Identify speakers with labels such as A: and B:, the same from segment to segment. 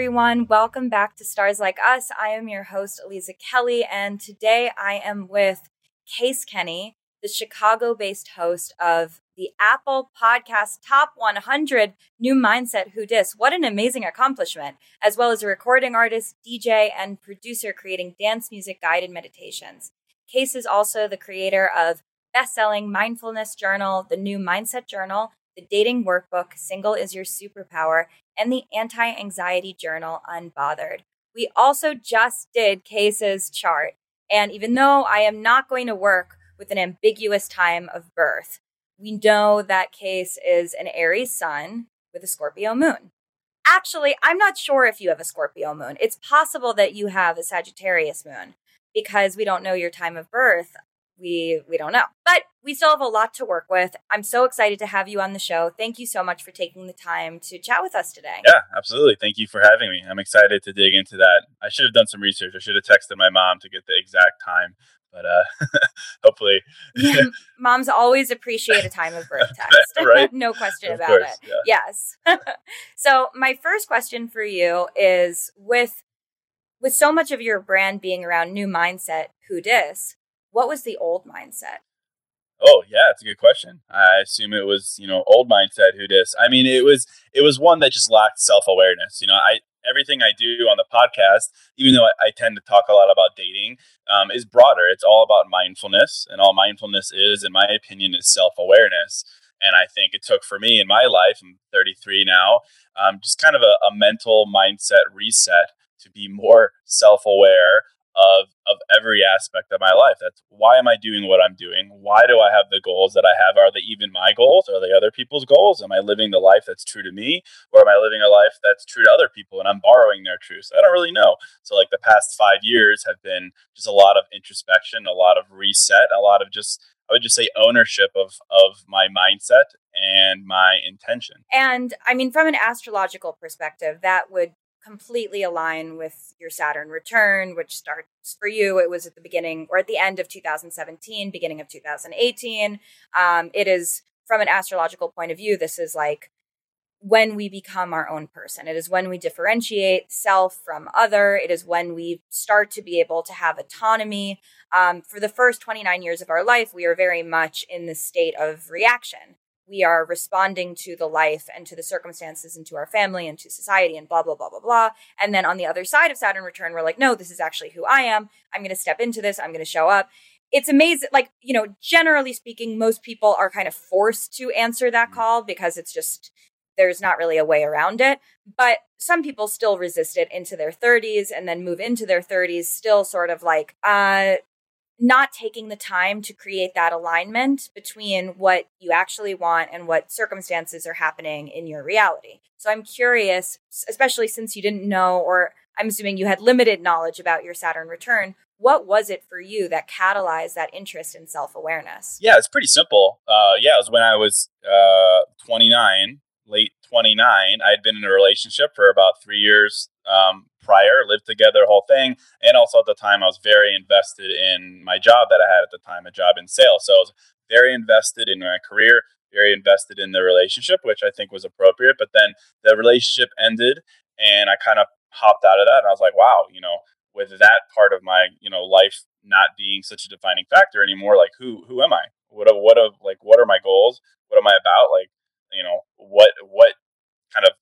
A: Everyone. Welcome back to Stars Like Us. I am your host, Aliza Kelly, and today I am with Case Kenny, the Chicago based host of the Apple Podcast Top 100 New Mindset Who Dis. What an amazing accomplishment, as well as a recording artist, DJ, and producer creating dance music guided meditations. Case is also the creator of best-selling mindfulness journal, the New Mindset Journal, the dating workbook, Single is Your Superpower, and the anti anxiety journal, Unbothered. We also just did Case's chart. And even though I am not going to work with an ambiguous time of birth, we know that Case is an Aries sun with a Scorpio moon. Actually, I'm not sure if you have a Scorpio moon. It's possible that you have a Sagittarius moon because we don't know your time of birth we we don't know. But we still have a lot to work with. I'm so excited to have you on the show. Thank you so much for taking the time to chat with us today.
B: Yeah, absolutely. Thank you for having me. I'm excited to dig into that. I should have done some research. I should have texted my mom to get the exact time, but uh hopefully
A: yeah, moms always appreciate a time of birth text. right? no question of about course, it. Yeah. Yes. so, my first question for you is with with so much of your brand being around new mindset, who dis, what was the old mindset?
B: Oh yeah, it's a good question. I assume it was you know old mindset who dis. I mean, it was it was one that just lacked self awareness. You know, I everything I do on the podcast, even though I, I tend to talk a lot about dating, um, is broader. It's all about mindfulness, and all mindfulness is, in my opinion, is self awareness. And I think it took for me in my life, I'm 33 now, um, just kind of a, a mental mindset reset to be more self aware of of every aspect of my life. That's why am I doing what I'm doing? Why do I have the goals that I have? Are they even my goals? Are they other people's goals? Am I living the life that's true to me, or am I living a life that's true to other people and I'm borrowing their truths? I don't really know. So like the past five years have been just a lot of introspection, a lot of reset, a lot of just I would just say ownership of of my mindset and my intention.
A: And I mean, from an astrological perspective, that would completely align with your Saturn return, which starts for you. It was at the beginning or at the end of 2017, beginning of 2018. Um, it is from an astrological point of view, this is like when we become our own person. It is when we differentiate self from other. It is when we start to be able to have autonomy. Um, for the first 29 years of our life, we are very much in the state of reaction we are responding to the life and to the circumstances and to our family and to society and blah blah blah blah blah. And then on the other side of saturn return we're like no this is actually who i am. I'm going to step into this. I'm going to show up. It's amazing like you know generally speaking most people are kind of forced to answer that mm. call because it's just there's not really a way around it. But some people still resist it into their 30s and then move into their 30s still sort of like uh not taking the time to create that alignment between what you actually want and what circumstances are happening in your reality. So I'm curious, especially since you didn't know, or I'm assuming you had limited knowledge about your Saturn return. What was it for you that catalyzed that interest in self awareness?
B: Yeah, it's pretty simple. Uh, yeah, it was when I was uh, 29, late 29. I had been in a relationship for about three years um, prior, lived together, whole thing. And also at the time, I was very invested in my job that I had at the time, a job in sales. So I was very invested in my career, very invested in the relationship, which I think was appropriate. But then the relationship ended, and I kind of hopped out of that, and I was like, wow, you know, with that part of my you know life not being such a defining factor anymore, like who who am I? What what of like what are my goals? What am I about? Like you know what what kind of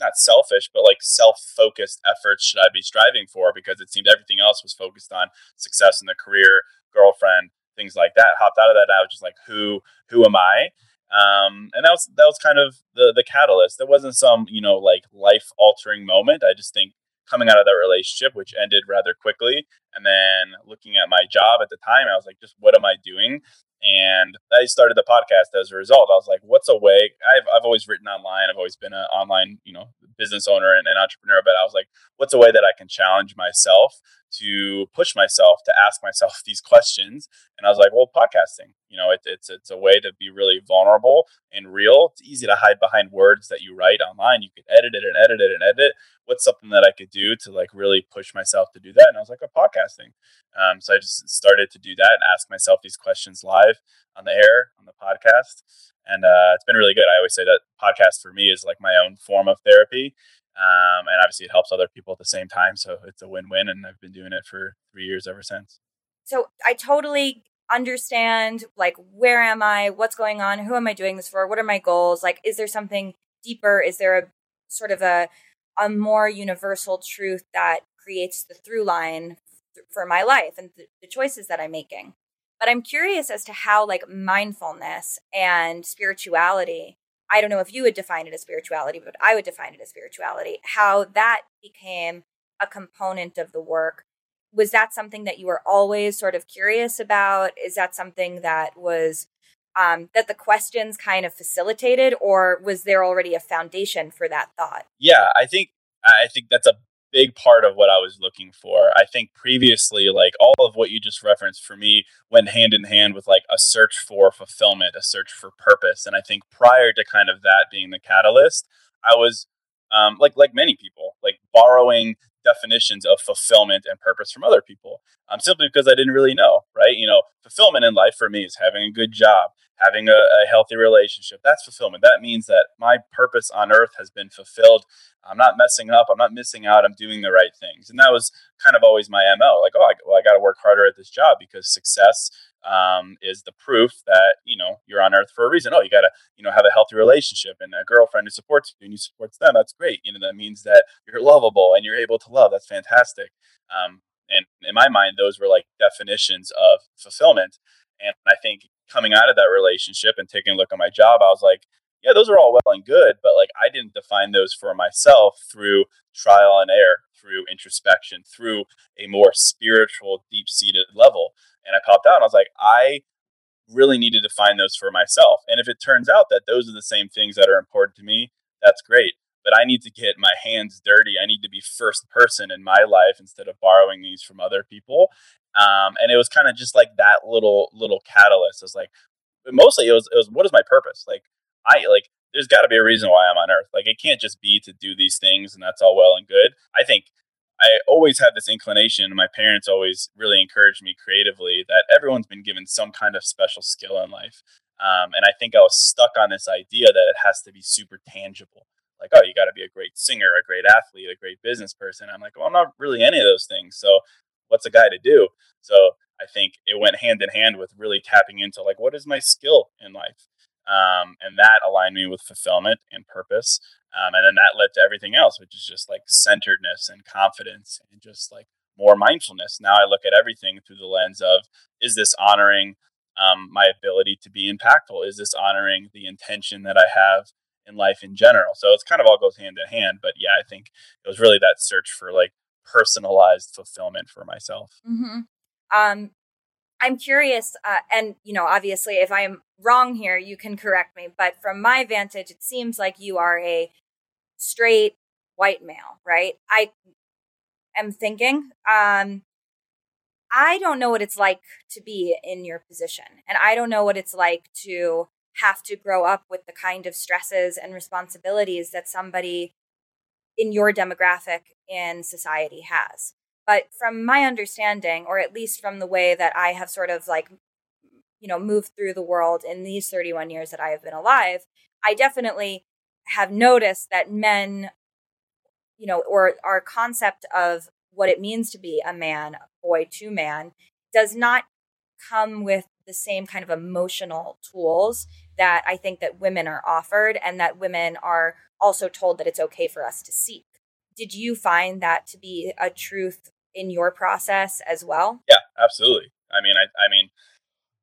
B: not selfish, but like self focused efforts should I be striving for? Because it seemed everything else was focused on success in the career, girlfriend, things like that. Hopped out of that. I was just like, who who am I? Um, and that was that was kind of the the catalyst. There wasn't some you know like life altering moment. I just think coming out of that relationship, which ended rather quickly, and then looking at my job at the time, I was like, just what am I doing and I started the podcast as a result. I was like, what's a way? I've, I've always written online. I've always been an online, you know, business owner and, and entrepreneur, but I was like, what's a way that I can challenge myself to push myself to ask myself these questions? And I was like, well, podcasting, you know, it, it's, it's a way to be really vulnerable and real. It's easy to hide behind words that you write online. You could edit it and edit it and edit. What's something that I could do to like really push myself to do that? And I was like, a podcasting. Um, so I just started to do that and ask myself these questions live on the air, on the podcast. And uh, it's been really good. I always say that podcast for me is like my own form of therapy. Um, and obviously, it helps other people at the same time. So it's a win win. And I've been doing it for three years ever since.
A: So I totally understand like where am I, what's going on, who am I doing this for, what are my goals? Like, is there something deeper? Is there a sort of a a more universal truth that creates the through line for my life and th- the choices that I'm making? But I'm curious as to how like mindfulness and spirituality I don't know if you would define it as spirituality, but I would define it as spirituality. How that became a component of the work. Was that something that you were always sort of curious about? Is that something that was um, that the questions kind of facilitated, or was there already a foundation for that thought?
B: Yeah, I think I think that's a big part of what I was looking for. I think previously, like all of what you just referenced for me went hand in hand with like a search for fulfillment, a search for purpose. And I think prior to kind of that being the catalyst, I was um, like like many people, like borrowing definitions of fulfillment and purpose from other people um, simply because I didn't really know, right? You know, fulfillment in life for me is having a good job, having a, a, healthy relationship. That's fulfillment. That means that my purpose on earth has been fulfilled. I'm not messing up. I'm not missing out. I'm doing the right things. And that was kind of always my MO. Like, oh, I, well, I got to work harder at this job because success um, is the proof that you know you're on earth for a reason. Oh, you got to you know have a healthy relationship and a girlfriend who supports you and you supports them. That's great. You know that means that you're lovable and you're able to love. That's fantastic. Um, and in my mind, those were like definitions of fulfillment. And I think coming out of that relationship and taking a look at my job, I was like, yeah, those are all well and good, but like I didn't define those for myself through trial and error, through introspection, through a more spiritual, deep seated level. And I popped out and I was like, I really need to define those for myself. And if it turns out that those are the same things that are important to me, that's great. But I need to get my hands dirty. I need to be first person in my life instead of borrowing these from other people. Um, and it was kind of just like that little little catalyst. It's like mostly it was it was what is my purpose? Like I like there's got to be a reason why I'm on earth. Like it can't just be to do these things and that's all well and good. I think I always had this inclination, my parents always really encouraged me creatively that everyone's been given some kind of special skill in life. Um, and I think I was stuck on this idea that it has to be super tangible. Like, oh, you got to be a great singer, a great athlete, a great business person. I'm like, well, I'm not really any of those things. So, what's a guy to do? So, I think it went hand in hand with really tapping into like, what is my skill in life? Um, and that aligned me with fulfillment and purpose. Um, and then that led to everything else, which is just like centeredness and confidence and just like more mindfulness. Now I look at everything through the lens of is this honoring um, my ability to be impactful? Is this honoring the intention that I have in life in general? So it's kind of all goes hand in hand. But yeah, I think it was really that search for like personalized fulfillment for myself.
A: Mm-hmm. Um, I'm curious, uh, and you know, obviously, if I'm wrong here, you can correct me. But from my vantage, it seems like you are a straight white male, right? I am thinking, um, I don't know what it's like to be in your position, and I don't know what it's like to have to grow up with the kind of stresses and responsibilities that somebody in your demographic in society has. But from my understanding, or at least from the way that I have sort of like, you know, moved through the world in these 31 years that I have been alive, I definitely have noticed that men, you know, or our concept of what it means to be a man, boy to man, does not come with the same kind of emotional tools that I think that women are offered and that women are also told that it's okay for us to seek. Did you find that to be a truth in your process as well?
B: Yeah, absolutely. I mean, I, I mean,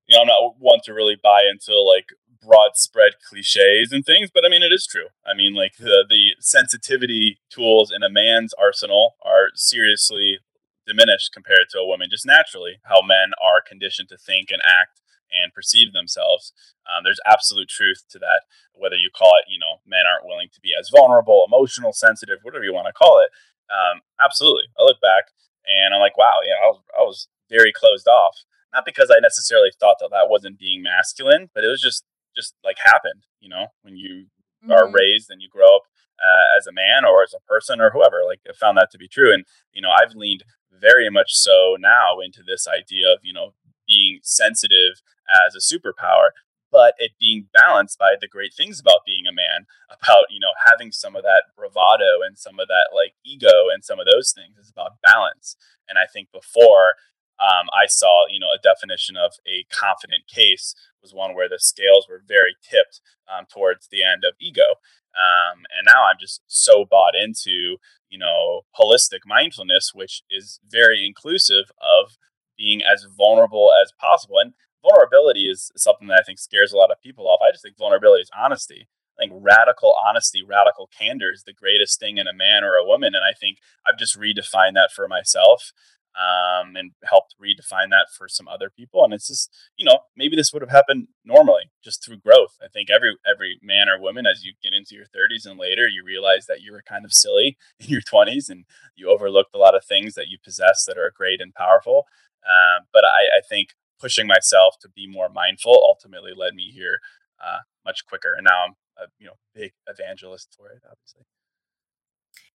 B: you know, I'm not one to really buy into like broad spread cliches and things, but I mean, it is true. I mean, like the, the sensitivity tools in a man's arsenal are seriously diminished compared to a woman, just naturally, how men are conditioned to think and act and perceive themselves. Um, there's absolute truth to that. Whether you call it, you know, men aren't willing to be as vulnerable, emotional, sensitive, whatever you want to call it. Um, absolutely. I look back and I'm like, wow, yeah, I was, I was very closed off. Not because I necessarily thought that that wasn't being masculine, but it was just, just like happened, you know, when you mm-hmm. are raised and you grow up uh, as a man or as a person or whoever. Like I found that to be true. And, you know, I've leaned very much so now into this idea of, you know, being sensitive as a superpower, but it being balanced by the great things about being a man, about, you know, having some of that bravado and some of that like ego and some of those things. It's about balance. And I think before um, I saw, you know, a definition of a confident case was one where the scales were very tipped um, towards the end of ego. Um, and now I'm just so bought into, you know, holistic mindfulness, which is very inclusive of being as vulnerable as possible. And vulnerability is something that I think scares a lot of people off. I just think vulnerability is honesty. I think radical honesty, radical candor is the greatest thing in a man or a woman. And I think I've just redefined that for myself um, and helped redefine that for some other people. And it's just, you know, maybe this would have happened normally just through growth. I think every every man or woman, as you get into your 30s and later, you realize that you were kind of silly in your 20s and you overlooked a lot of things that you possess that are great and powerful. Um, but I, I, think pushing myself to be more mindful ultimately led me here uh, much quicker. And now I'm a you know big evangelist for it, obviously.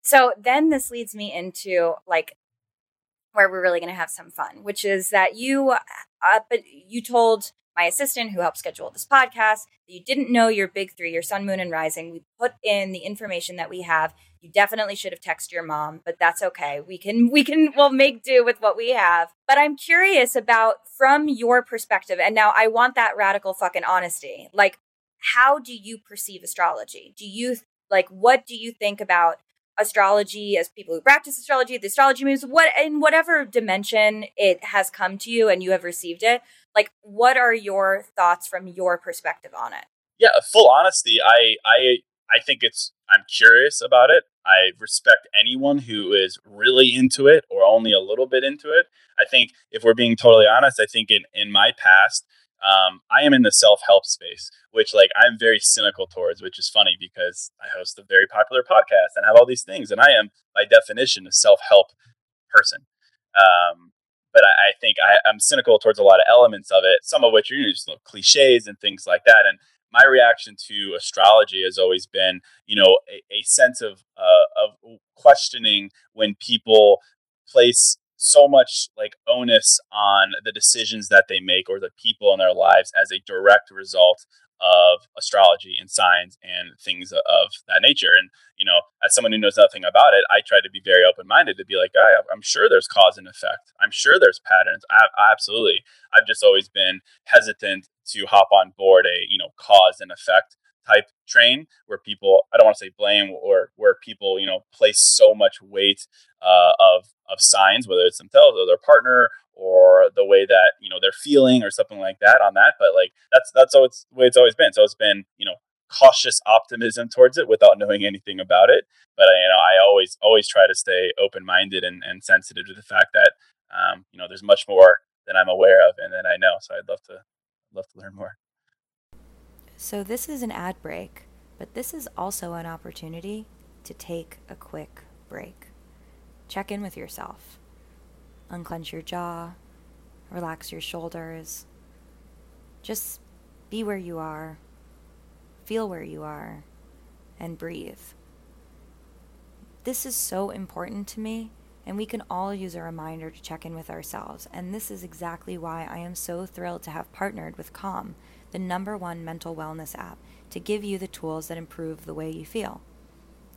A: So then this leads me into like where we're really going to have some fun, which is that you, uh, but you told my assistant who helped schedule this podcast you didn't know your big three, your sun, moon, and rising. We put in the information that we have. You definitely should have texted your mom, but that's okay. We can, we can, we'll make do with what we have. But I'm curious about from your perspective, and now I want that radical fucking honesty. Like, how do you perceive astrology? Do you like what do you think about astrology as people who practice astrology, the astrology moves, what in whatever dimension it has come to you and you have received it, like what are your thoughts from your perspective on it?
B: Yeah, full honesty, I I I think it's I'm curious about it. I respect anyone who is really into it or only a little bit into it. I think if we're being totally honest, I think in in my past um, I am in the self help space, which like I'm very cynical towards, which is funny because I host a very popular podcast and have all these things, and I am by definition a self help person. Um, but I, I think I, am cynical towards a lot of elements of it, some of which are you know, just little cliches and things like that. And my reaction to astrology has always been, you know, a, a sense of uh, of questioning when people place so much like onus on the decisions that they make or the people in their lives as a direct result of astrology and signs and things of that nature. And, you know, as someone who knows nothing about it, I try to be very open minded to be like, I'm sure there's cause and effect. I'm sure there's patterns. I, absolutely. I've just always been hesitant to hop on board a, you know, cause and effect type train where people i don't want to say blame or where people you know place so much weight uh, of of signs whether it's themselves or their partner or the way that you know they're feeling or something like that on that but like that's that's it's the way it's always been. So it's been you know cautious optimism towards it without knowing anything about it but you know i always always try to stay open-minded and, and sensitive to the fact that um, you know there's much more than i'm aware of and than i know so i'd love to love to learn more
C: so, this is an ad break, but this is also an opportunity to take a quick break. Check in with yourself. Unclench your jaw, relax your shoulders. Just be where you are, feel where you are, and breathe. This is so important to me, and we can all use a reminder to check in with ourselves. And this is exactly why I am so thrilled to have partnered with Calm the number one mental wellness app, to give you the tools that improve the way you feel.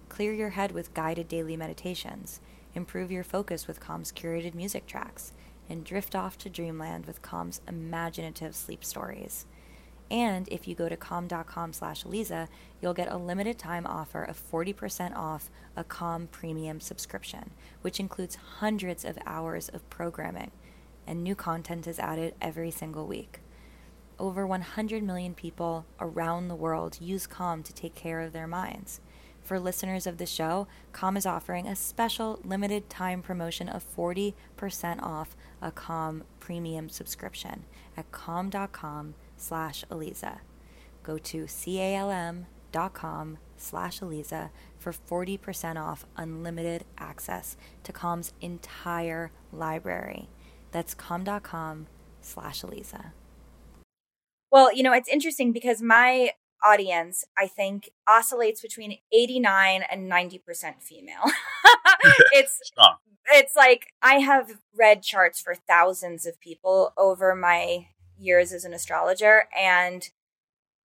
C: Clear your head with guided daily meditations, improve your focus with Calm's curated music tracks, and drift off to dreamland with Calm's imaginative sleep stories. And if you go to calm.com slash Aliza, you'll get a limited time offer of 40% off a Calm premium subscription, which includes hundreds of hours of programming, and new content is added every single week over 100 million people around the world use Calm to take care of their minds. For listeners of the show, Calm is offering a special limited time promotion of 40% off a Calm premium subscription at calm.com slash Aliza. Go to calm.com slash Aliza for 40% off unlimited access to Calm's entire library. That's calm.com slash Aliza.
A: Well, you know, it's interesting because my audience, I think, oscillates between 89 and 90% female. it's it's like I have read charts for thousands of people over my years as an astrologer and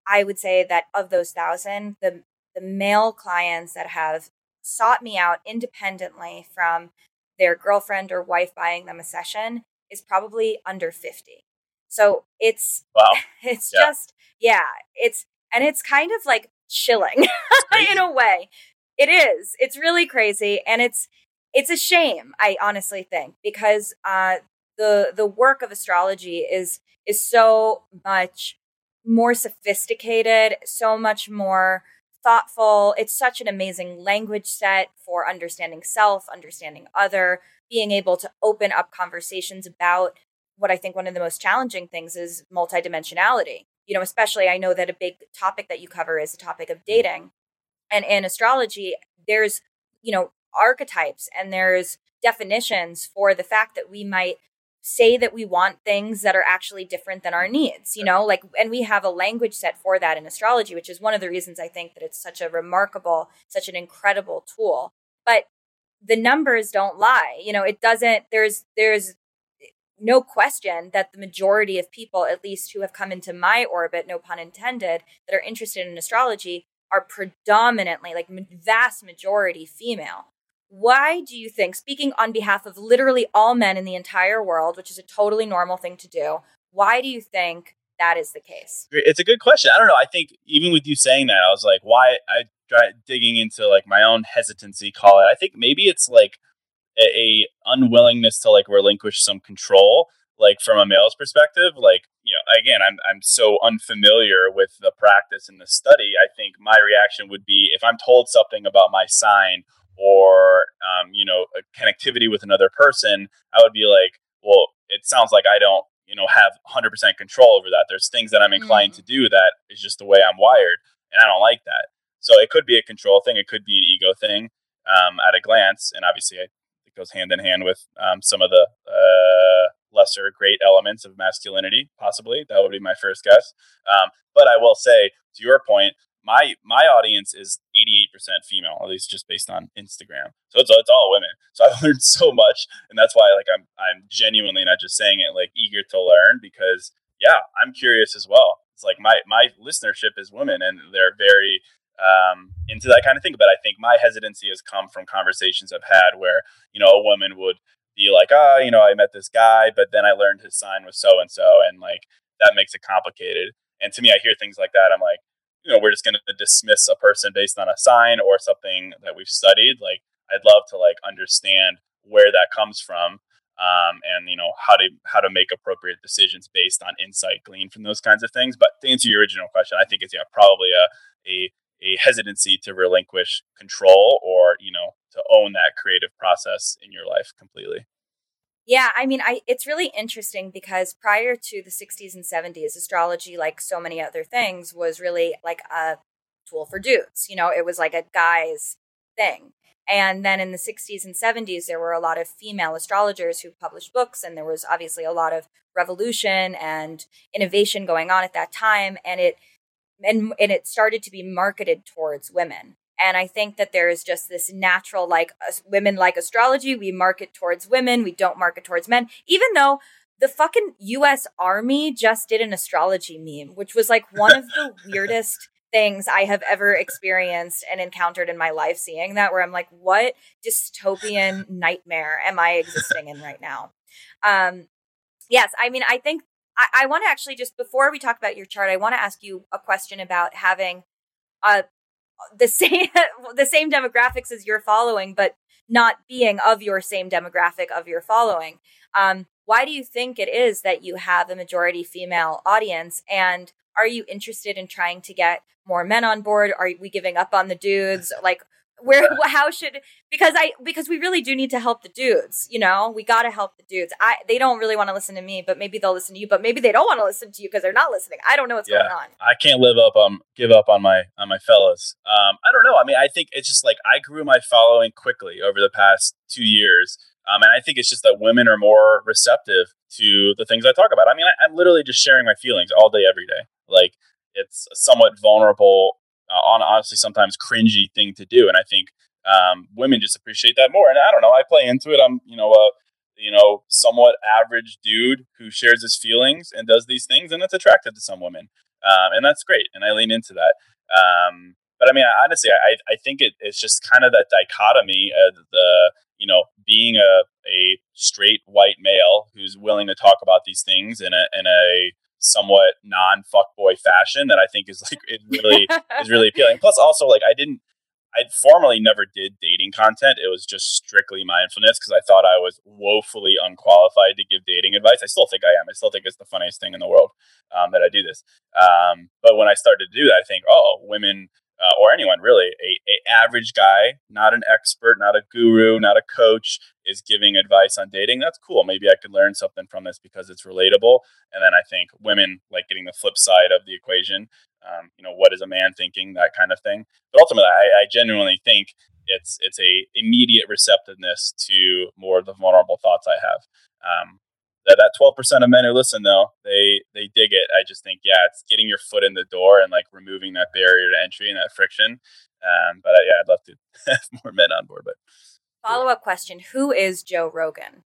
A: I would say that of those thousand, the the male clients that have sought me out independently from their girlfriend or wife buying them a session is probably under 50. So it's
B: wow.
A: it's yeah. just yeah, it's and it's kind of like chilling in a way. It is. It's really crazy and it's it's a shame, I honestly think, because uh the the work of astrology is is so much more sophisticated, so much more thoughtful. It's such an amazing language set for understanding self, understanding other, being able to open up conversations about what I think one of the most challenging things is multidimensionality. You know, especially I know that a big topic that you cover is the topic of mm. dating. And in astrology, there's, you know, archetypes and there's definitions for the fact that we might say that we want things that are actually different than our mm. needs you know like and we have a language set for that in astrology which is one of the reasons i think that it's such a remarkable such an incredible tool but the numbers don't lie you know it doesn't there's there's no question that the majority of people at least who have come into my orbit no pun intended that are interested in astrology are predominantly like vast majority female why do you think, speaking on behalf of literally all men in the entire world, which is a totally normal thing to do, why do you think that is the case?
B: It's a good question. I don't know. I think even with you saying that, I was like, why? I tried digging into like my own hesitancy, call it. I think maybe it's like a, unwillingness to like relinquish some control like from a male's perspective like you know again i'm i'm so unfamiliar with the practice and the study i think my reaction would be if i'm told something about my sign or um, you know a connectivity with another person i would be like well it sounds like i don't you know have 100% control over that there's things that i'm inclined mm. to do that is just the way i'm wired and i don't like that so it could be a control thing it could be an ego thing um, at a glance and obviously it goes hand in hand with um, some of the uh, lesser great elements of masculinity possibly. That would be my first guess. Um, but i will say to your point my my audience is 88% female at least just based on instagram. So it's, it's all women. So i've learned so much and that's why like i'm i'm genuinely not just saying it like eager to learn because yeah i'm curious as well. It's like my my listenership is women and they're very um, into that kind of thing. But i think my hesitancy has come from conversations i've had where you know a woman would be like ah oh, you know i met this guy but then i learned his sign was so and so and like that makes it complicated. And to me i hear things like that. I'm like you know we're just going to dismiss a person based on a sign or something that we've studied. Like i'd love to like understand where that comes from um, and you know how to how to make appropriate decisions based on insight gleaned from those kinds of things. But to answer your original question i think it's yeah probably a a, a hesitancy to relinquish control or you know to own that creative process in your life completely
A: yeah, I mean, I it's really interesting because prior to the 60s and 70s, astrology, like so many other things, was really like a tool for dudes. You know, it was like a guy's thing. And then in the 60s and 70s, there were a lot of female astrologers who published books, and there was obviously a lot of revolution and innovation going on at that time. And it and, and it started to be marketed towards women. And I think that there is just this natural, like women like astrology. We market towards women. We don't market towards men, even though the fucking US Army just did an astrology meme, which was like one of the weirdest things I have ever experienced and encountered in my life seeing that where I'm like, what dystopian nightmare am I existing in right now? Um, yes, I mean, I think I, I want to actually just before we talk about your chart, I want to ask you a question about having a the same the same demographics as you're following, but not being of your same demographic of your following. Um, why do you think it is that you have a majority female audience? And are you interested in trying to get more men on board? Are we giving up on the dudes? Like, where how should because i because we really do need to help the dudes you know? We got to help the dudes. I they don't really want to listen to me but maybe they'll listen to you but maybe they don't want to listen to you because they're not listening. I don't know what's yeah, going on.
B: I can't live up um give up on my on my fellas. Um i don't know. I mean i think it's just like i grew my following quickly over the past two years um, and I think it's just that women are more receptive to the things I talk about. I mean, I, I'm literally just sharing my feelings all day, every day. Like it's a somewhat vulnerable uh, on honestly sometimes cringy thing to do. And I think um, women just appreciate that more. And I don't know, I play into it. I'm, you know, a you know, somewhat average dude who shares his feelings and does these things, and it's attractive to some women. um, and that's great. And I lean into that. Um, but I mean, honestly, I, I think it, it's just kind of that dichotomy of the, you know, being a, a straight white male who's willing to talk about these things in a, in a somewhat non fuckboy fashion that I think is like, it really is really appealing. Plus also like, I didn't, I formerly never did dating content. It was just strictly mindfulness because I thought I was woefully unqualified to give dating advice. I still think I am. I still think it's the funniest thing in the world um, that I do this. Um, but when I started to do that, I think, oh, women uh, or anyone really, a, a average guy, not an expert, not a guru, not a coach, is giving advice on dating. That's cool. Maybe I could learn something from this because it's relatable. And then I think women like getting the flip side of the equation. Um, you know, what is a man thinking? That kind of thing. But ultimately, I, I genuinely think it's it's a immediate receptiveness to more of the vulnerable thoughts I have. Um, that that twelve percent of men who listen though they they dig it. I just think yeah, it's getting your foot in the door and like removing that barrier to entry and that friction. Um, but uh, yeah, I'd love to have more men on board. But
A: follow up question: Who is Joe Rogan?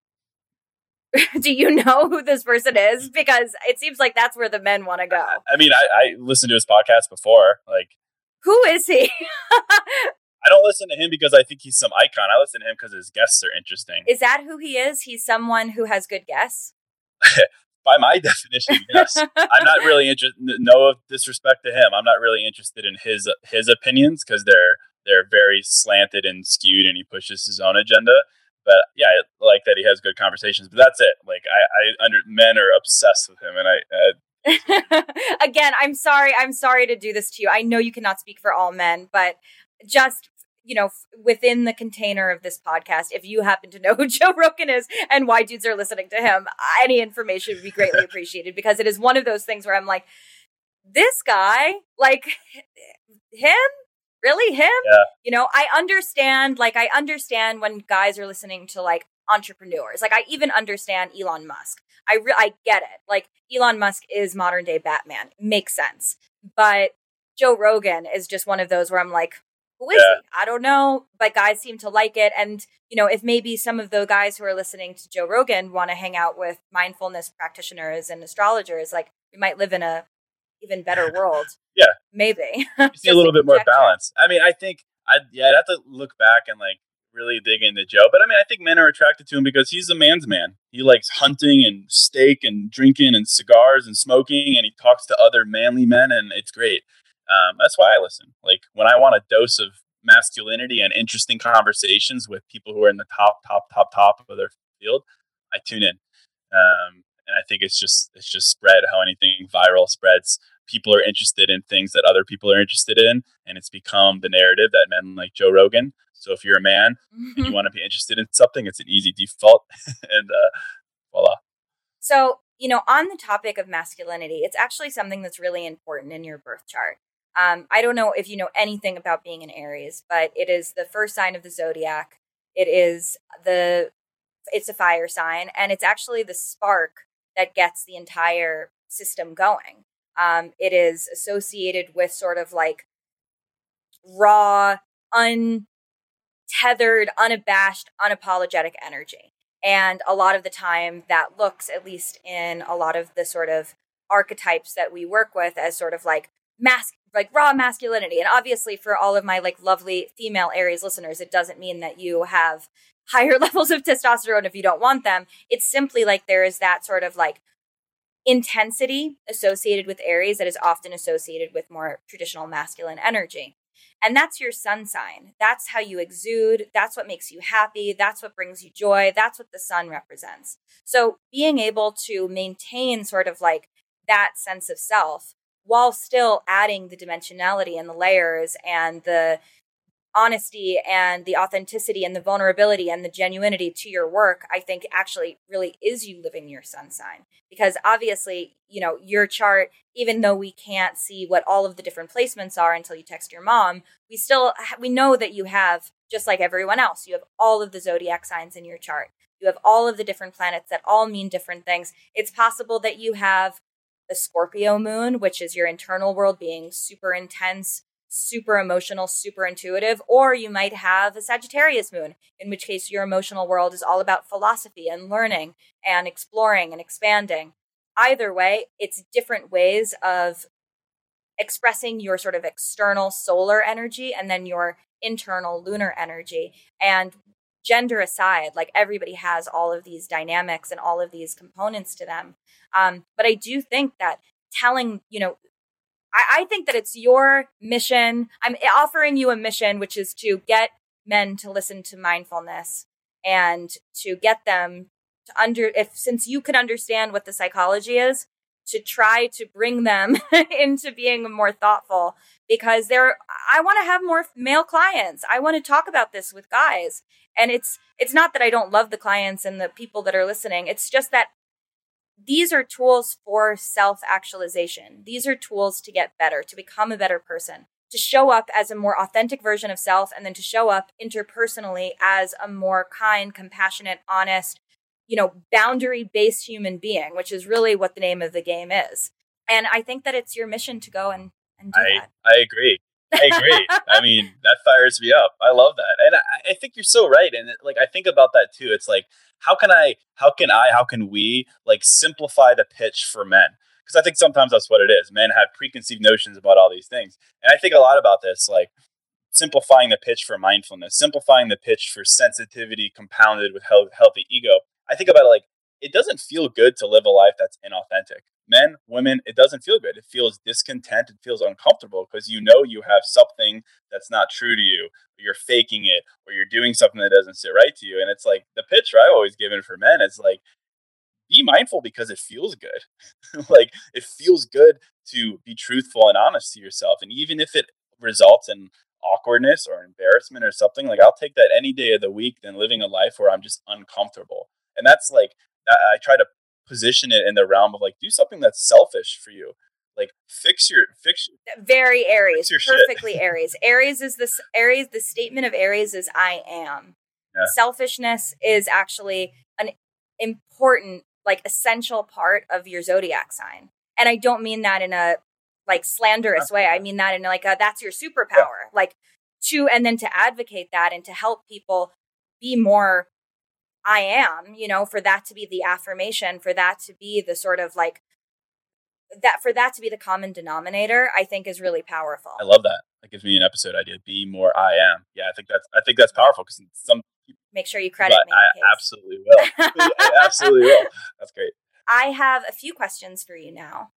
A: Do you know who this person is? Because it seems like that's where the men want to go.
B: I mean, I, I listened to his podcast before. Like,
A: who is he?
B: I don't listen to him because I think he's some icon. I listen to him because his guests are interesting.
A: Is that who he is? He's someone who has good guests.
B: By my definition, yes. I'm not really interested. No disrespect to him. I'm not really interested in his his opinions because they're they're very slanted and skewed, and he pushes his own agenda. But yeah, I like that he has good conversations. But that's it. Like I, I under men are obsessed with him, and I,
A: Again, I'm sorry. I'm sorry to do this to you. I know you cannot speak for all men, but just you know, within the container of this podcast, if you happen to know who Joe Rogan is and why dudes are listening to him, any information would be greatly appreciated because it is one of those things where I'm like, this guy, like him, really him?
B: Yeah.
A: You know, I understand, like, I understand when guys are listening to like entrepreneurs. Like, I even understand Elon Musk. I re- I get it. Like, Elon Musk is modern day Batman. Makes sense. But Joe Rogan is just one of those where I'm like, who is yeah. he? I don't know, but guys seem to like it. And, you know, if maybe some of the guys who are listening to Joe Rogan want to hang out with mindfulness practitioners and astrologers, like we might live in a even better world.
B: yeah.
A: Maybe.
B: see a little bit more balance. I mean, I think I yeah, I'd have to look back and like really dig into Joe. But I mean, I think men are attracted to him because he's a man's man. He likes hunting and steak and drinking and cigars and smoking, and he talks to other manly men, and it's great. Um, that's why I listen. Like when I want a dose of masculinity and interesting conversations with people who are in the top, top, top, top of their field, I tune in. Um, and I think it's just it's just spread how anything viral spreads. People are interested in things that other people are interested in, and it's become the narrative that men like Joe Rogan. So if you're a man and you mm-hmm. want to be interested in something, it's an easy default, and uh, voila.
A: So you know, on the topic of masculinity, it's actually something that's really important in your birth chart. Um, I don't know if you know anything about being an Aries, but it is the first sign of the zodiac. It is the it's a fire sign, and it's actually the spark that gets the entire system going. Um, it is associated with sort of like raw, untethered, unabashed, unapologetic energy. And a lot of the time, that looks, at least in a lot of the sort of archetypes that we work with, as sort of like mask like raw masculinity. And obviously for all of my like lovely female aries listeners it doesn't mean that you have higher levels of testosterone if you don't want them. It's simply like there is that sort of like intensity associated with aries that is often associated with more traditional masculine energy. And that's your sun sign. That's how you exude. That's what makes you happy. That's what brings you joy. That's what the sun represents. So being able to maintain sort of like that sense of self while still adding the dimensionality and the layers and the honesty and the authenticity and the vulnerability and the genuinity to your work i think actually really is you living your sun sign. Because obviously you know your chart even though we can't see what all of the different placements are until you text your mom we still we know that you have just like everyone else you have all of the zodiac signs in your chart. You have all of the different planets that all mean different things. It's possible that you have the Scorpio moon, which is your internal world being super intense, super emotional, super intuitive, or you might have a Sagittarius moon, in which case your emotional world is all about philosophy and learning and exploring and expanding. Either way, it's different ways of expressing your sort of external solar energy and then your internal lunar energy. And gender aside, like everybody has all of these dynamics and all of these components to them. Um, but I do think that telling, you know, I, I think that it's your mission. I'm offering you a mission, which is to get men to listen to mindfulness and to get them to under if since you can understand what the psychology is to try to bring them into being more thoughtful because they're I want to have more male clients. I want to talk about this with guys. And it's it's not that I don't love the clients and the people that are listening. It's just that these are tools for self-actualization. These are tools to get better, to become a better person, to show up as a more authentic version of self and then to show up interpersonally as a more kind, compassionate, honest, you know, boundary based human being, which is really what the name of the game is. And I think that it's your mission to go and, and do
B: I,
A: that.
B: I agree. I agree. I mean, that fires me up. I love that. And I, I think you're so right. And it, like, I think about that too. It's like, how can I, how can I, how can we like simplify the pitch for men? Because I think sometimes that's what it is. Men have preconceived notions about all these things. And I think a lot about this, like simplifying the pitch for mindfulness, simplifying the pitch for sensitivity compounded with healthy ego. I think about it like it doesn't feel good to live a life that's inauthentic. Men, women, it doesn't feel good. It feels discontent. It feels uncomfortable because you know you have something that's not true to you, or you're faking it, or you're doing something that doesn't sit right to you. And it's like the pitch I always give given for men is like, be mindful because it feels good. like it feels good to be truthful and honest to yourself. And even if it results in awkwardness or embarrassment or something, like I'll take that any day of the week than living a life where I'm just uncomfortable and that's like I try to position it in the realm of like do something that's selfish for you. Like fix your fix
A: very aries perfectly aries. Aries is this aries the statement of aries is i am. Yeah. selfishness is actually an important like essential part of your zodiac sign. And i don't mean that in a like slanderous way. I mean that in like a, that's your superpower. Yeah. like to and then to advocate that and to help people be more I am, you know, for that to be the affirmation, for that to be the sort of like that for that to be the common denominator, I think is really powerful.
B: I love that. That gives me an episode idea. Be more I am. Yeah, I think that's I think that's powerful because some
A: make sure you credit me.
B: I absolutely will. I absolutely will. That's great.
A: I have a few questions for you now.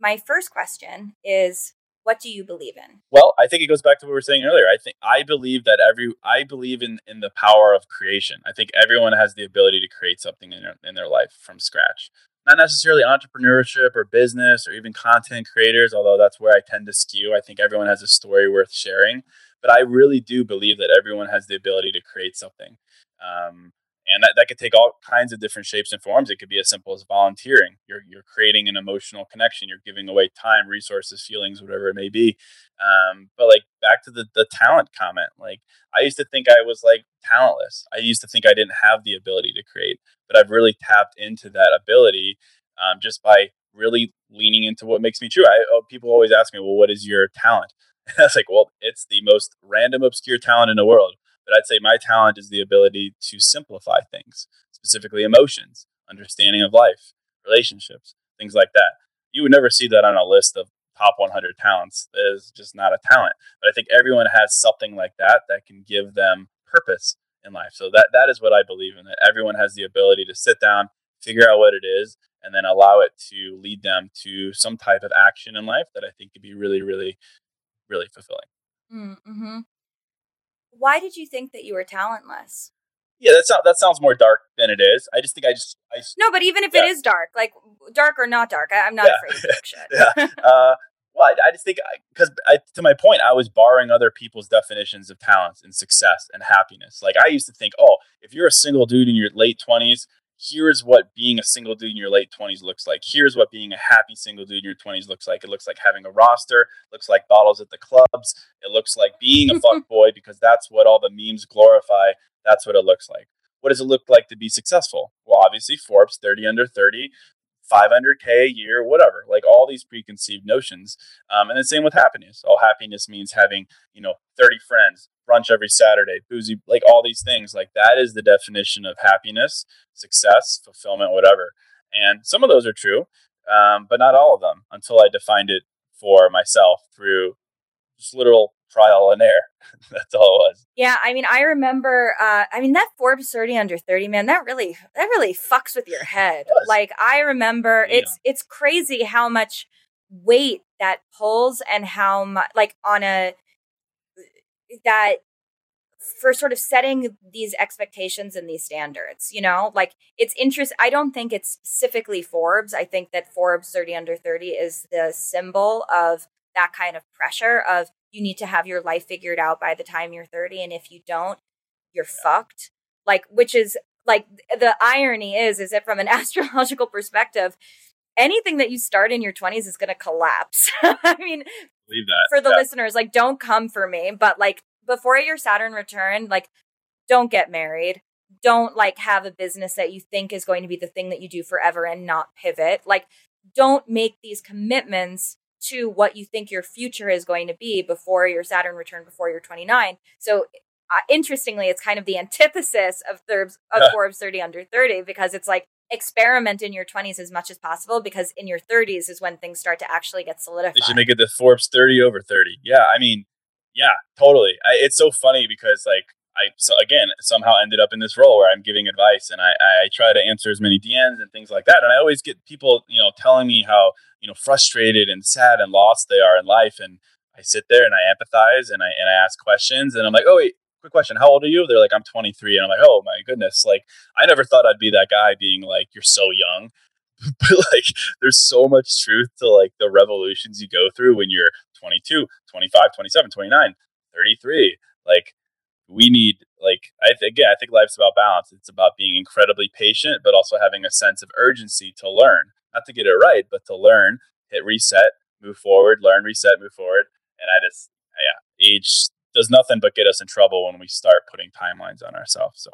A: My first question is what do you believe in?
B: Well, I think it goes back to what we were saying earlier. I think I believe that every I believe in in the power of creation. I think everyone has the ability to create something in their, in their life from scratch. Not necessarily entrepreneurship or business or even content creators, although that's where I tend to skew. I think everyone has a story worth sharing, but I really do believe that everyone has the ability to create something. Um, and that, that could take all kinds of different shapes and forms. It could be as simple as volunteering. You're, you're creating an emotional connection. You're giving away time resources feelings whatever it may be. Um, but like back to the, the talent comment like i used to think i was like talentless. I used to think i didn't have the ability to create but i've really tapped into that ability um, just by really leaning into what makes me true. I, oh, people always ask me well what is your talent? And i was like well it's the most random obscure talent in the world but I'd say my talent is the ability to simplify things, specifically emotions, understanding of life, relationships, things like that. You would never see that on a list of top 100 talents. That is just not a talent. But I think everyone has something like that that can give them purpose in life. So that that is what I believe in. That everyone has the ability to sit down, figure out what it is, and then allow it to lead them to some type of action in life that I think could be really, really, really fulfilling.
A: Mm-hmm why did you think that you were talentless?
B: Yeah, that sounds that sounds more dark than it is. I just think I just I,
A: no, but even if yeah. it is dark, like dark or not dark, I, am not yeah. afraid talk shit.
B: yeah. Uh, well, I, I, just think because to my point, I was borrowing other people's definitions of talents and success and happiness. Like I used to think, oh, if you're a single dude in your late twenties, here's what being a single dude in your late 20s looks like. Here's what being a happy single dude in your 20s looks like. It looks like having a roster, looks like bottles at the clubs, it looks like being a fuck boy because that's what all the memes glorify. That's what it looks like. What does it look like to be successful? Well, obviously, Forbes 30 under 30, 500K a year, whatever, like all these preconceived notions. Um, and the same with happiness. All happiness means having, you know, 30 friends, brunch every Saturday, boozy, like all these things. Like that is the definition of happiness, success, fulfillment, whatever. And some of those are true, um, but not all of them until I defined it for myself through just literal trial and error. That's all it was.
A: Yeah, I mean, I remember. Uh, I mean, that Forbes thirty under thirty, man, that really that really fucks with your head. Like, I remember, yeah. it's it's crazy how much weight that pulls and how much, like, on a that for sort of setting these expectations and these standards you know like it's interest i don't think it's specifically forbes i think that forbes 30 under 30 is the symbol of that kind of pressure of you need to have your life figured out by the time you're 30 and if you don't you're fucked. Like which is like the irony is is that from an astrological perspective anything that you start in your 20s is going to collapse. I mean
B: believe that.
A: for the yeah. listeners like don't come for me but like before your saturn return like don't get married. Don't like have a business that you think is going to be the thing that you do forever and not pivot. Like don't make these commitments to what you think your future is going to be before your Saturn return, before you're 29. So, uh, interestingly, it's kind of the antithesis of, Thurbs, of Forbes 30 under 30 because it's like experiment in your 20s as much as possible because in your 30s is when things start to actually get solidified.
B: They should make it the Forbes 30 over 30. Yeah, I mean, yeah, totally. I, it's so funny because like I so again somehow ended up in this role where I'm giving advice and I, I try to answer as many DMs and things like that. And I always get people, you know, telling me how, you know, frustrated and sad and lost they are in life. And I sit there and I empathize and I and I ask questions and I'm like, oh wait, quick question, how old are you? They're like, I'm 23. And I'm like, oh my goodness. Like I never thought I'd be that guy being like, you're so young. but like there's so much truth to like the revolutions you go through when you're 22, 25, 27, 29, 33. Like we need like I th- again I think life's about balance. It's about being incredibly patient, but also having a sense of urgency to learn, not to get it right, but to learn, hit reset, move forward, learn, reset, move forward. And I just yeah, age does nothing but get us in trouble when we start putting timelines on ourselves. So.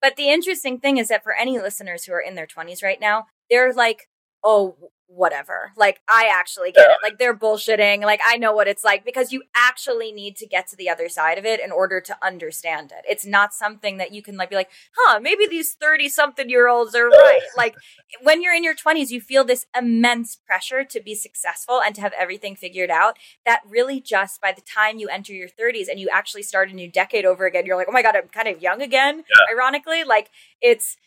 A: But the interesting thing is that for any listeners who are in their 20s right now, they're like, oh, whatever. Like I actually get yeah. it. Like they're bullshitting. Like I know what it's like because you actually need to get to the other side of it in order to understand it. It's not something that you can like be like, "Huh, maybe these 30 something year olds are right." like when you're in your 20s, you feel this immense pressure to be successful and to have everything figured out. That really just by the time you enter your 30s and you actually start a new decade over again, you're like, "Oh my god, I'm kind of young again." Yeah. Ironically, like it's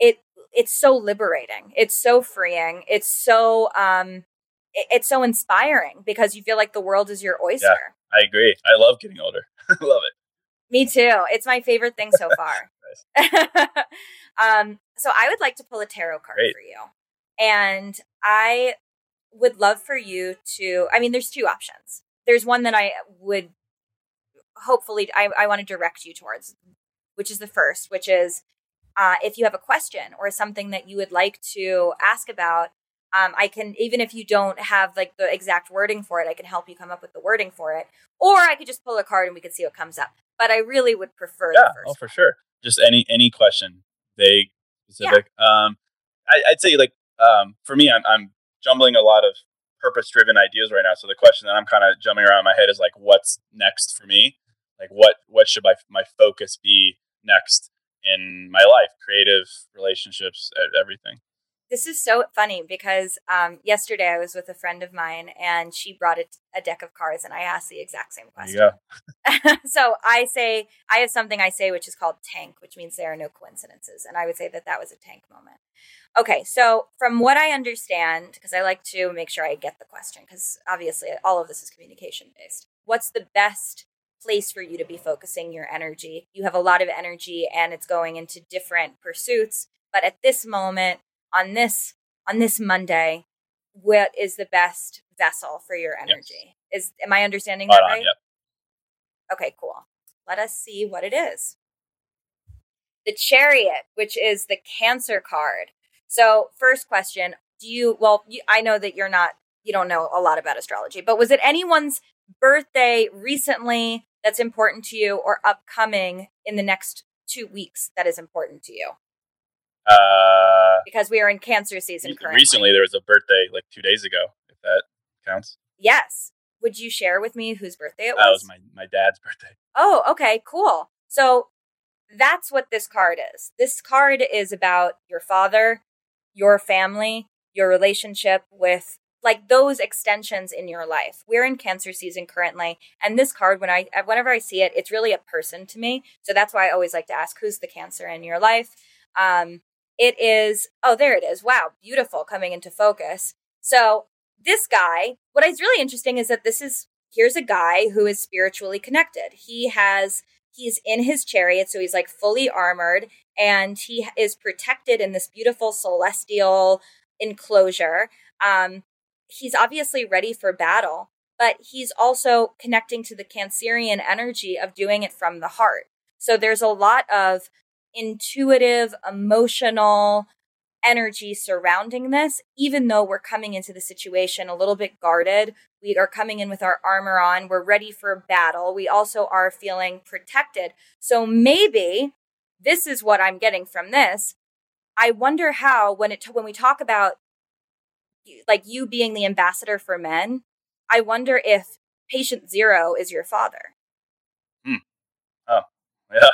A: it it's so liberating. It's so freeing. It's so um it, it's so inspiring because you feel like the world is your oyster.
B: Yeah, I agree. I love getting older. I love it.
A: Me too. It's my favorite thing so far. um so I would like to pull a tarot card Great. for you. And I would love for you to I mean there's two options. There's one that I would hopefully I, I want to direct you towards, which is the first, which is uh, if you have a question or something that you would like to ask about, um, I can even if you don't have like the exact wording for it, I can help you come up with the wording for it, or I could just pull a card and we could see what comes up. But I really would prefer
B: yeah, oh for sure. Just any any question, vague, specific. Yeah. Um, I, would say like um, for me, I'm, I'm jumbling a lot of purpose driven ideas right now. So the question that I'm kind of jumping around in my head is like, what's next for me? Like what what should my my focus be next? In my life, creative relationships, everything.
A: This is so funny because um, yesterday I was with a friend of mine and she brought a, a deck of cards and I asked the exact same question. Yeah. so I say, I have something I say which is called tank, which means there are no coincidences. And I would say that that was a tank moment. Okay, so from what I understand, because I like to make sure I get the question, because obviously all of this is communication based, what's the best place for you to be focusing your energy. You have a lot of energy and it's going into different pursuits, but at this moment on this on this Monday, what is the best vessel for your energy? Yes. Is am I understanding that right? yep. Okay, cool. Let us see what it is. The Chariot, which is the Cancer card. So, first question, do you well, you, I know that you're not you don't know a lot about astrology, but was it anyone's birthday recently that's important to you or upcoming in the next two weeks that is important to you?
B: Uh,
A: because we are in cancer season currently.
B: Recently, there was a birthday like two days ago, if that counts.
A: Yes. Would you share with me whose birthday it
B: was? That was my, my dad's birthday.
A: Oh, okay, cool. So that's what this card is. This card is about your father, your family, your relationship with like those extensions in your life. We're in cancer season currently, and this card when I whenever I see it, it's really a person to me. So that's why I always like to ask who's the cancer in your life. Um it is oh there it is. Wow, beautiful coming into focus. So this guy, what is really interesting is that this is here's a guy who is spiritually connected. He has he's in his chariot so he's like fully armored and he is protected in this beautiful celestial enclosure um he's obviously ready for battle, but he's also connecting to the Cancerian energy of doing it from the heart. So there's a lot of intuitive, emotional energy surrounding this, even though we're coming into the situation a little bit guarded. We are coming in with our armor on. We're ready for battle. We also are feeling protected. So maybe this is what I'm getting from this. I wonder how when it when we talk about like you being the ambassador for men, I wonder if patient zero is your father.
B: Hmm. Oh, yeah.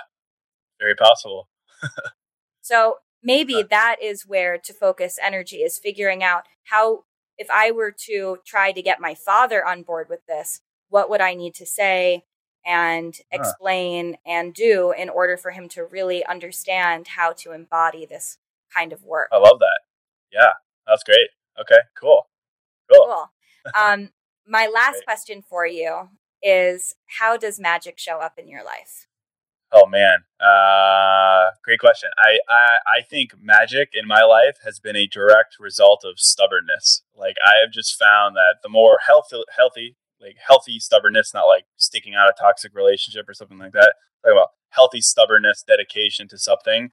B: Very possible.
A: so maybe that is where to focus energy is figuring out how, if I were to try to get my father on board with this, what would I need to say and explain huh. and do in order for him to really understand how to embody this kind of work?
B: I love that. Yeah, that's great. Okay, cool. Cool.
A: Cool. Um, my last Great. question for you is how does magic show up in your life?
B: Oh man, uh, great question. I, I I think magic in my life has been a direct result of stubbornness. Like I have just found that the more healthy, healthy, like healthy stubbornness, not like sticking out a toxic relationship or something like that. Talking about healthy stubbornness, dedication to something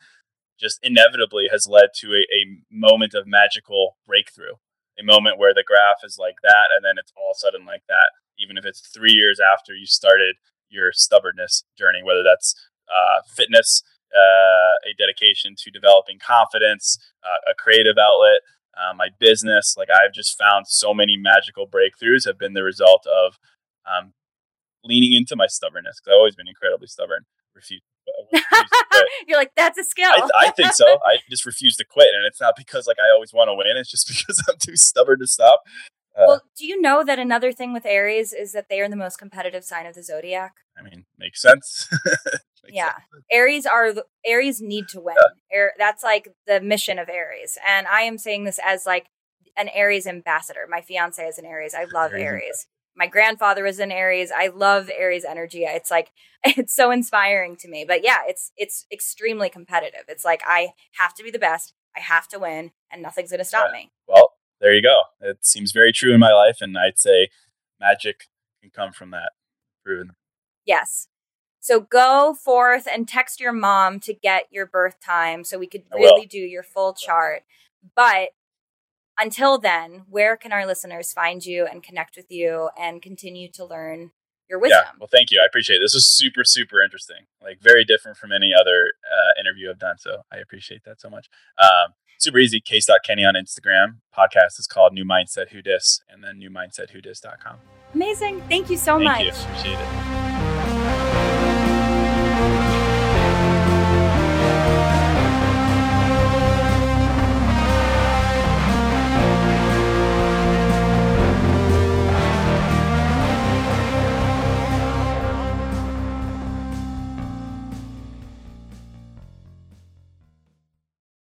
B: just inevitably has led to a, a moment of magical breakthrough, a moment where the graph is like that, and then it's all sudden like that. Even if it's three years after you started your stubbornness journey, whether that's uh, fitness, uh, a dedication to developing confidence, uh, a creative outlet, uh, my business. Like I've just found so many magical breakthroughs have been the result of um, leaning into my stubbornness because I've always been incredibly stubborn. Refuse
A: You're like, that's a skill.
B: I, I, think so. I just refuse to quit. And it's not because like I always want to win. It's just because I'm too stubborn to stop.
A: Uh, well, do you know that another thing with Aries is that they are the most competitive sign of the zodiac?
B: I mean, makes sense.
A: makes yeah, sense. Aries are the, Aries need to win. Yeah. Air, that's like the mission of Aries, and I am saying this as like an Aries ambassador. My fiance is an Aries. I love Aries. Aries my grandfather was in Aries. I love Aries energy. It's like it's so inspiring to me. But yeah, it's it's extremely competitive. It's like I have to be the best. I have to win, and nothing's going to stop me.
B: Well, there you go. It seems very true in my life, and I'd say magic can come from that. Proven.
A: Yes. So go forth and text your mom to get your birth time so we could really do your full chart. But until then, where can our listeners find you and connect with you and continue to learn your wisdom?
B: Yeah, well, thank you. I appreciate it. This is super, super interesting. Like very different from any other uh, interview I've done. So I appreciate that so much. Um, super easy. Case.Kenny on Instagram. Podcast is called New Mindset Who Dis, and then newmindsetwhodis.com.
A: Amazing. Thank you so
B: thank
A: much.
B: You. Appreciate it.